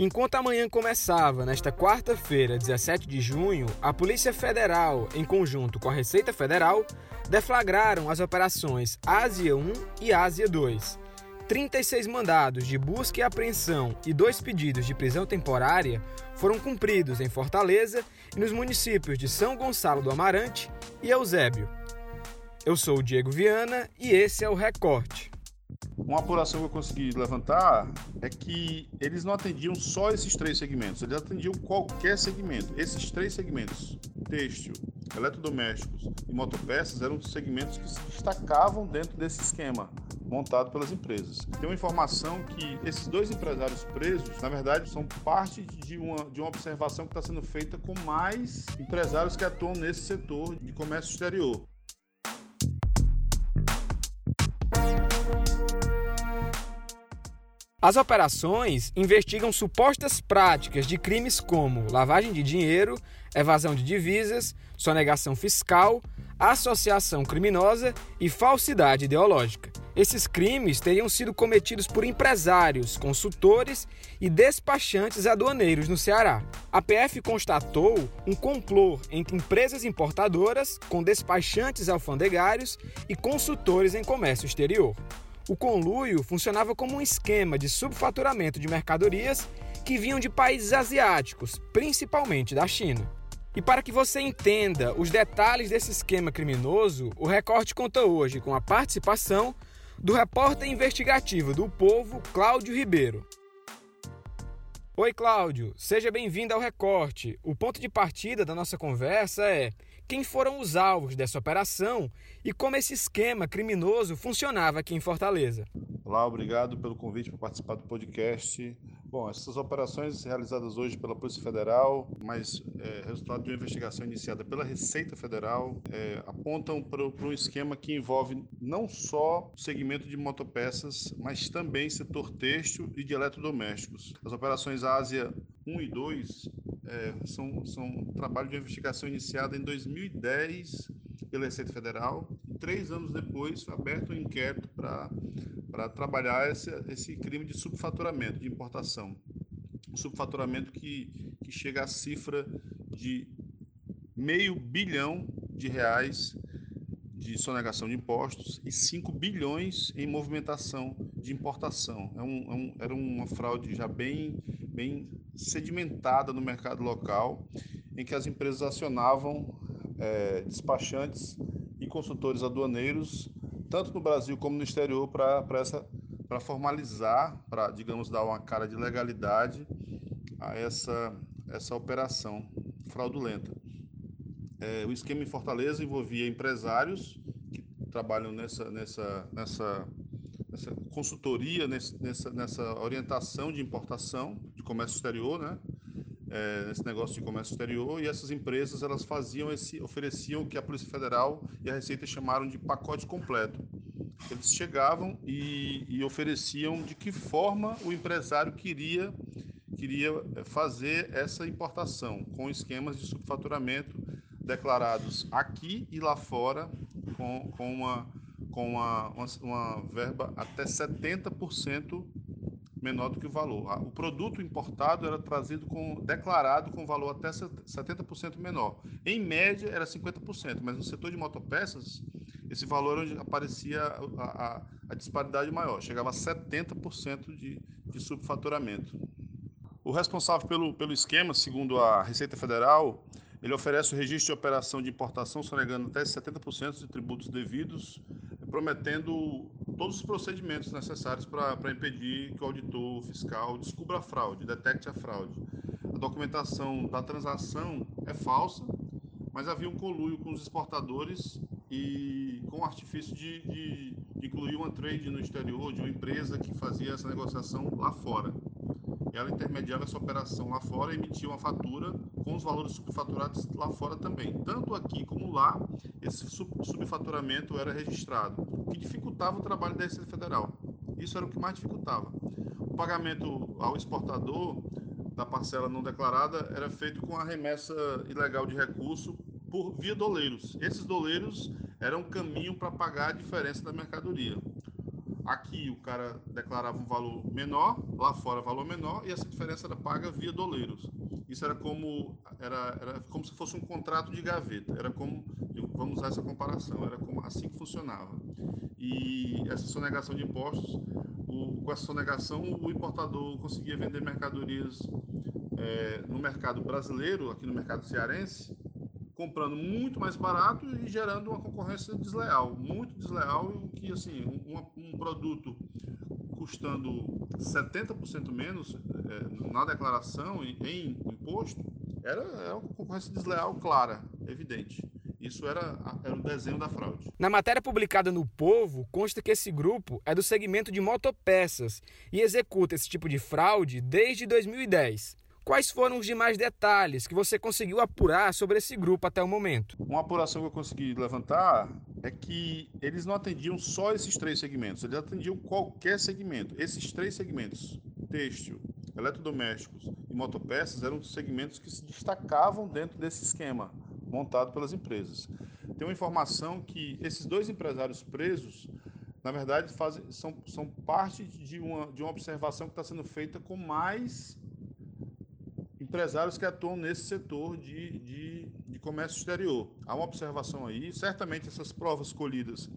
Enquanto amanhã começava, nesta quarta-feira, 17 de junho, a Polícia Federal, em conjunto com a Receita Federal, deflagraram as operações Ásia 1 e Ásia 2. 36 mandados de busca e apreensão e dois pedidos de prisão temporária foram cumpridos em Fortaleza e nos municípios de São Gonçalo do Amarante e Eusébio. Eu sou o Diego Viana e esse é o Recorte. Uma apuração que eu consegui levantar é que eles não atendiam só esses três segmentos, eles atendiam qualquer segmento. Esses três segmentos, têxtil, eletrodomésticos e motopeças, eram segmentos que se destacavam dentro desse esquema montado pelas empresas. Tem uma informação que esses dois empresários presos, na verdade, são parte de uma, de uma observação que está sendo feita com mais empresários que atuam nesse setor de comércio exterior. As operações investigam supostas práticas de crimes como lavagem de dinheiro, evasão de divisas, sonegação fiscal, associação criminosa e falsidade ideológica. Esses crimes teriam sido cometidos por empresários, consultores e despachantes aduaneiros no Ceará. A PF constatou um complô entre empresas importadoras, com despachantes alfandegários e consultores em comércio exterior. O conluio funcionava como um esquema de subfaturamento de mercadorias que vinham de países asiáticos, principalmente da China. E para que você entenda os detalhes desse esquema criminoso, o Recorte conta hoje com a participação do repórter investigativo do Povo, Cláudio Ribeiro. Oi, Cláudio, seja bem-vindo ao Recorte. O ponto de partida da nossa conversa é quem foram os alvos dessa operação e como esse esquema criminoso funcionava aqui em Fortaleza. Olá, obrigado pelo convite para participar do podcast. Bom, essas operações realizadas hoje pela Polícia Federal, mas é, resultado de uma investigação iniciada pela Receita Federal, é, apontam para um esquema que envolve não só o segmento de motopeças, mas também setor têxtil e de eletrodomésticos. As operações Ásia 1 e 2 é, são, são trabalho de investigação iniciado em 2010 pela Receita Federal. E três anos depois, foi aberto um inquérito para trabalhar esse, esse crime de subfaturamento, de importação. Um subfaturamento que, que chega à cifra de meio bilhão de reais de sonegação de impostos e 5 bilhões em movimentação de importação. É um, é um, era uma fraude já bem, bem sedimentada no mercado local, em que as empresas acionavam é, despachantes e consultores aduaneiros, tanto no Brasil como no exterior, para formalizar, para, digamos, dar uma cara de legalidade a essa, essa operação fraudulenta. É, o esquema em Fortaleza envolvia empresários que trabalham nessa, nessa, nessa, nessa consultoria, nessa, nessa orientação de importação, de comércio exterior, né? é, nesse negócio de comércio exterior e essas empresas elas faziam esse ofereciam o que a Polícia Federal e a Receita chamaram de pacote completo. Eles chegavam e, e ofereciam de que forma o empresário queria queria é, fazer essa importação com esquemas de subfaturamento declarados aqui e lá fora com, com uma com uma, uma, uma verba até 70% menor do que o valor. O produto importado era trazido com declarado com valor até 70% menor. Em média era 50%, mas no setor de motopeças esse valor onde aparecia a, a, a disparidade maior, chegava a 70% de, de subfaturamento. O responsável pelo, pelo esquema, segundo a Receita Federal, ele oferece o registro de operação de importação sonegando até 70% de tributos devidos, prometendo todos os procedimentos necessários para impedir que o auditor fiscal descubra a fraude, detecte a fraude. A documentação da transação é falsa, mas havia um conluio com os exportadores e com o artifício de, de, de incluir uma trade no exterior de uma empresa que fazia essa negociação lá fora. Ela intermediava essa operação lá fora e emitia uma fatura com os valores subfaturados lá fora também. Tanto aqui como lá, esse subfaturamento era registrado, o que dificultava o trabalho da Receita Federal. Isso era o que mais dificultava. O pagamento ao exportador da parcela não declarada era feito com a remessa ilegal de recurso por via doleiros. Esses doleiros eram um caminho para pagar a diferença da mercadoria. aqui o cara declarava um valor menor, lá fora valor menor, e essa diferença era paga via doleiros. Isso era como era, era como se fosse um contrato de gaveta. Era como vamos usar essa comparação. Era como assim que funcionava. E essa sonegação de impostos, o, com essa sonegação, o importador conseguia vender mercadorias é, no mercado brasileiro, aqui no mercado cearense, comprando muito mais barato e gerando uma concorrência desleal, muito desleal, que assim, um, um produto custando 70% menos é, na declaração em, em imposto, era, era uma concorrência desleal clara, evidente. Isso era, era o desenho da fraude. Na matéria publicada no Povo, consta que esse grupo é do segmento de motopeças e executa esse tipo de fraude desde 2010. Quais foram os demais detalhes que você conseguiu apurar sobre esse grupo até o momento? Uma apuração que eu consegui levantar é que eles não atendiam só esses três segmentos, eles atendiam qualquer segmento. Esses três segmentos, têxtil, eletrodomésticos e motopeças, eram segmentos que se destacavam dentro desse esquema montado pelas empresas. Tem uma informação que esses dois empresários presos, na verdade, fazem, são, são parte de uma, de uma observação que está sendo feita com mais empresários que atuam nesse setor de, de, de, comércio exterior. Há uma observação aí, certamente essas provas colhidas,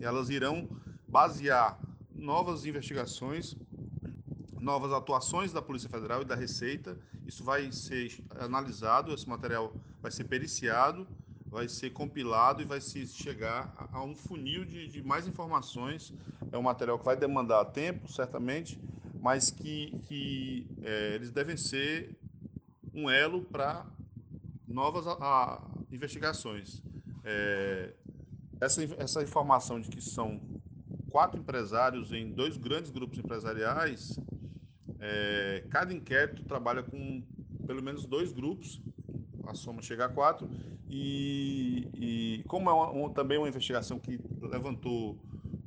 elas irão basear novas investigações, novas atuações da Polícia Federal e da Receita. Isso vai ser analisado, esse material vai ser periciado, vai ser compilado e vai se chegar a, um funil de, de mais informações. É um material que vai demandar tempo, certamente, mas que, que é, eles devem ser um elo para novas a, a, investigações. É, essa, essa informação de que são quatro empresários em dois grandes grupos empresariais, é, cada inquérito trabalha com pelo menos dois grupos, a soma chega a quatro, e, e como é uma, também uma investigação que levantou,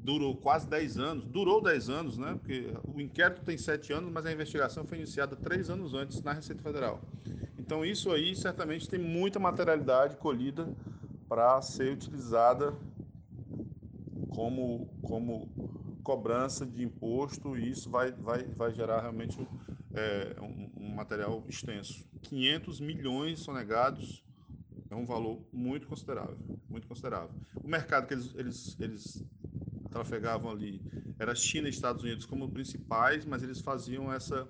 durou quase 10 anos, durou 10 anos, né? Porque o inquérito tem 7 anos, mas a investigação foi iniciada 3 anos antes na Receita Federal. Então isso aí certamente tem muita materialidade colhida para ser utilizada como, como cobrança de imposto e isso vai, vai, vai gerar realmente é, um, um, material extenso. 500 milhões sonegados é um valor muito considerável, muito considerável. O mercado que eles, eles, eles trafegavam ali era China e Estados Unidos como principais, mas eles faziam essa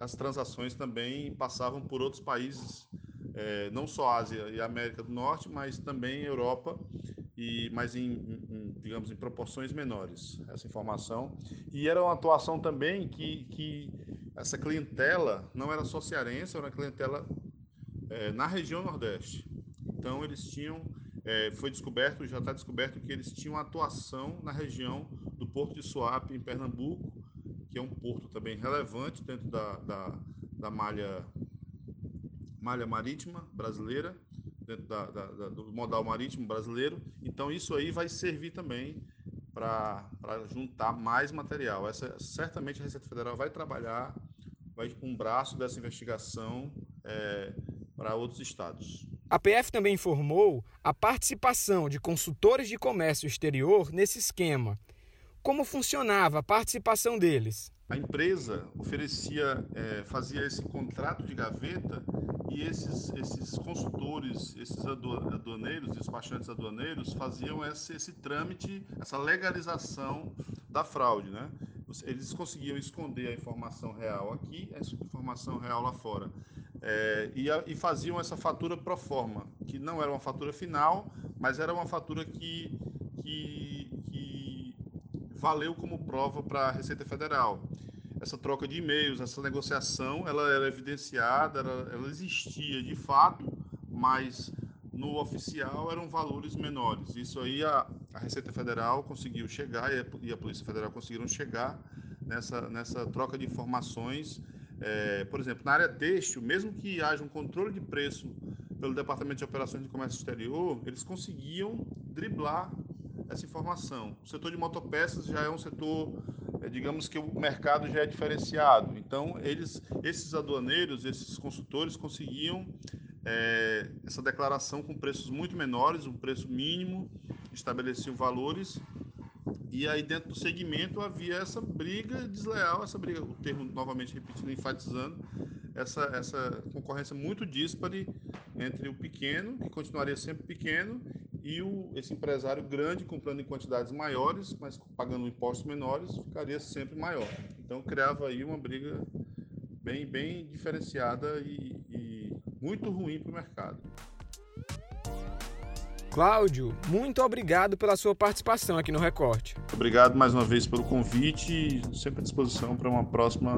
as transações também passavam por outros países, é, não só Ásia e América do Norte, mas também Europa, e mas em, em, digamos em proporções menores essa informação. E era uma atuação também que, que essa clientela não era só cearense, era uma clientela é, na região Nordeste. Então eles tinham, é, foi descoberto, já está descoberto que eles tinham atuação na região do Porto de Suape, em Pernambuco, que é um porto também relevante dentro da, da, da malha, malha marítima brasileira, dentro da, da, do modal marítimo brasileiro. Então, isso aí vai servir também para juntar mais material. Essa, certamente a Receita Federal vai trabalhar vai um braço dessa investigação é, para outros estados. A PF também informou a participação de consultores de comércio exterior nesse esquema como funcionava a participação deles? A empresa oferecia, é, fazia esse contrato de gaveta e esses, esses consultores, esses aduaneiros, despachantes aduaneiros, faziam esse, esse trâmite, essa legalização da fraude. Né? Eles conseguiam esconder a informação real aqui, a informação real lá fora. É, e, a, e faziam essa fatura pro forma, que não era uma fatura final, mas era uma fatura que, que valeu como prova para a Receita Federal. Essa troca de e-mails, essa negociação, ela era evidenciada, ela, ela existia de fato, mas no oficial eram valores menores. Isso aí a, a Receita Federal conseguiu chegar e a, e a, Polícia Federal conseguiram chegar nessa, nessa troca de informações. É, por exemplo, na área têxtil, mesmo que haja um controle de preço pelo Departamento de Operações de Comércio Exterior, eles conseguiam driblar essa informação. O setor de motopeças já é um setor, é, digamos que o mercado já é diferenciado. Então, eles, esses aduaneiros, esses consultores conseguiam é, essa declaração com preços muito menores, um preço mínimo, estabeleciam valores E aí, dentro do segmento, havia essa briga desleal, essa briga, o termo novamente repetindo, enfatizando, essa, essa concorrência muito díspare entre o pequeno, que continuaria sempre pequeno, e o, esse empresário grande, comprando em quantidades maiores, mas pagando impostos menores, ficaria sempre maior. Então, criava aí uma briga bem, bem diferenciada e, e muito ruim para o mercado. Cláudio, muito obrigado pela sua participação aqui no Recorte. Obrigado mais uma vez pelo convite e sempre à disposição para uma próxima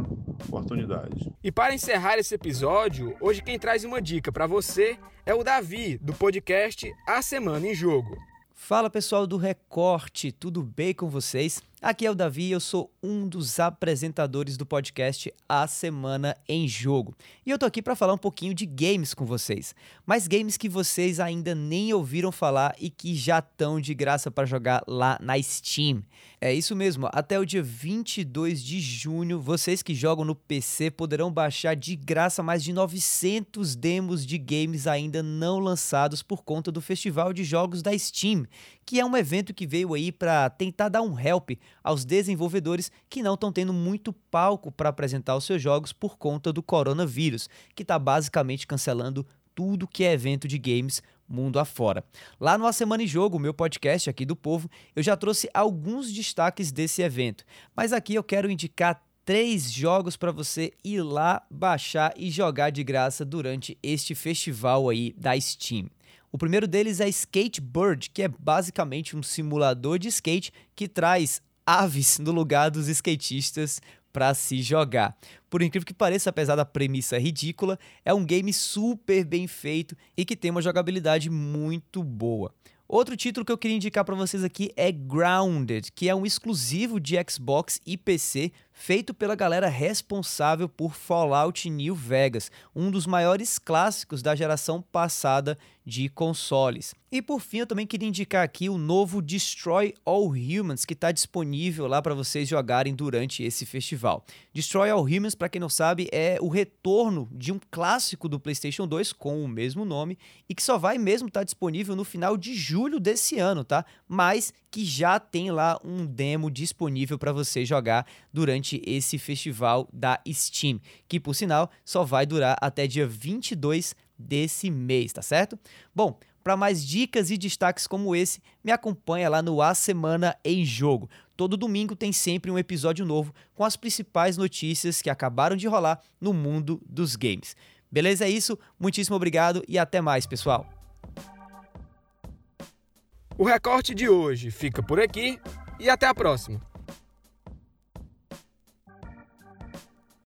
oportunidade. E para encerrar esse episódio, hoje quem traz uma dica para você é o Davi, do podcast A Semana em Jogo. Fala pessoal do Recorte, tudo bem com vocês? Aqui é o Davi, eu sou um dos apresentadores do podcast A Semana em Jogo. E eu tô aqui para falar um pouquinho de games com vocês. Mas games que vocês ainda nem ouviram falar e que já estão de graça para jogar lá na Steam. É isso mesmo, até o dia 22 de junho, vocês que jogam no PC poderão baixar de graça mais de 900 demos de games ainda não lançados por conta do Festival de Jogos da Steam, que é um evento que veio aí para tentar dar um help aos desenvolvedores que não estão tendo muito palco para apresentar os seus jogos por conta do coronavírus, que está basicamente cancelando tudo que é evento de games mundo afora. Lá no A Semana em Jogo, meu podcast aqui do Povo, eu já trouxe alguns destaques desse evento, mas aqui eu quero indicar três jogos para você ir lá baixar e jogar de graça durante este festival aí da Steam. O primeiro deles é Skatebird, que é basicamente um simulador de skate que traz aves no lugar dos skatistas para se jogar. Por incrível que pareça, apesar da premissa ridícula, é um game super bem feito e que tem uma jogabilidade muito boa. Outro título que eu queria indicar para vocês aqui é Grounded, que é um exclusivo de Xbox e PC feito pela galera responsável por Fallout New Vegas, um dos maiores clássicos da geração passada de consoles. E por fim, eu também queria indicar aqui o novo Destroy All Humans, que está disponível lá para vocês jogarem durante esse festival. Destroy All Humans, para quem não sabe, é o retorno de um clássico do PlayStation 2 com o mesmo nome e que só vai mesmo estar tá disponível no final de julho desse ano, tá? Mas que já tem lá um demo disponível para você jogar durante esse festival da Steam, que por sinal só vai durar até dia 22 desse mês, tá certo? Bom, para mais dicas e destaques como esse, me acompanha lá no A Semana em Jogo. Todo domingo tem sempre um episódio novo com as principais notícias que acabaram de rolar no mundo dos games. Beleza? É isso. Muitíssimo obrigado e até mais, pessoal. O recorte de hoje fica por aqui e até a próxima.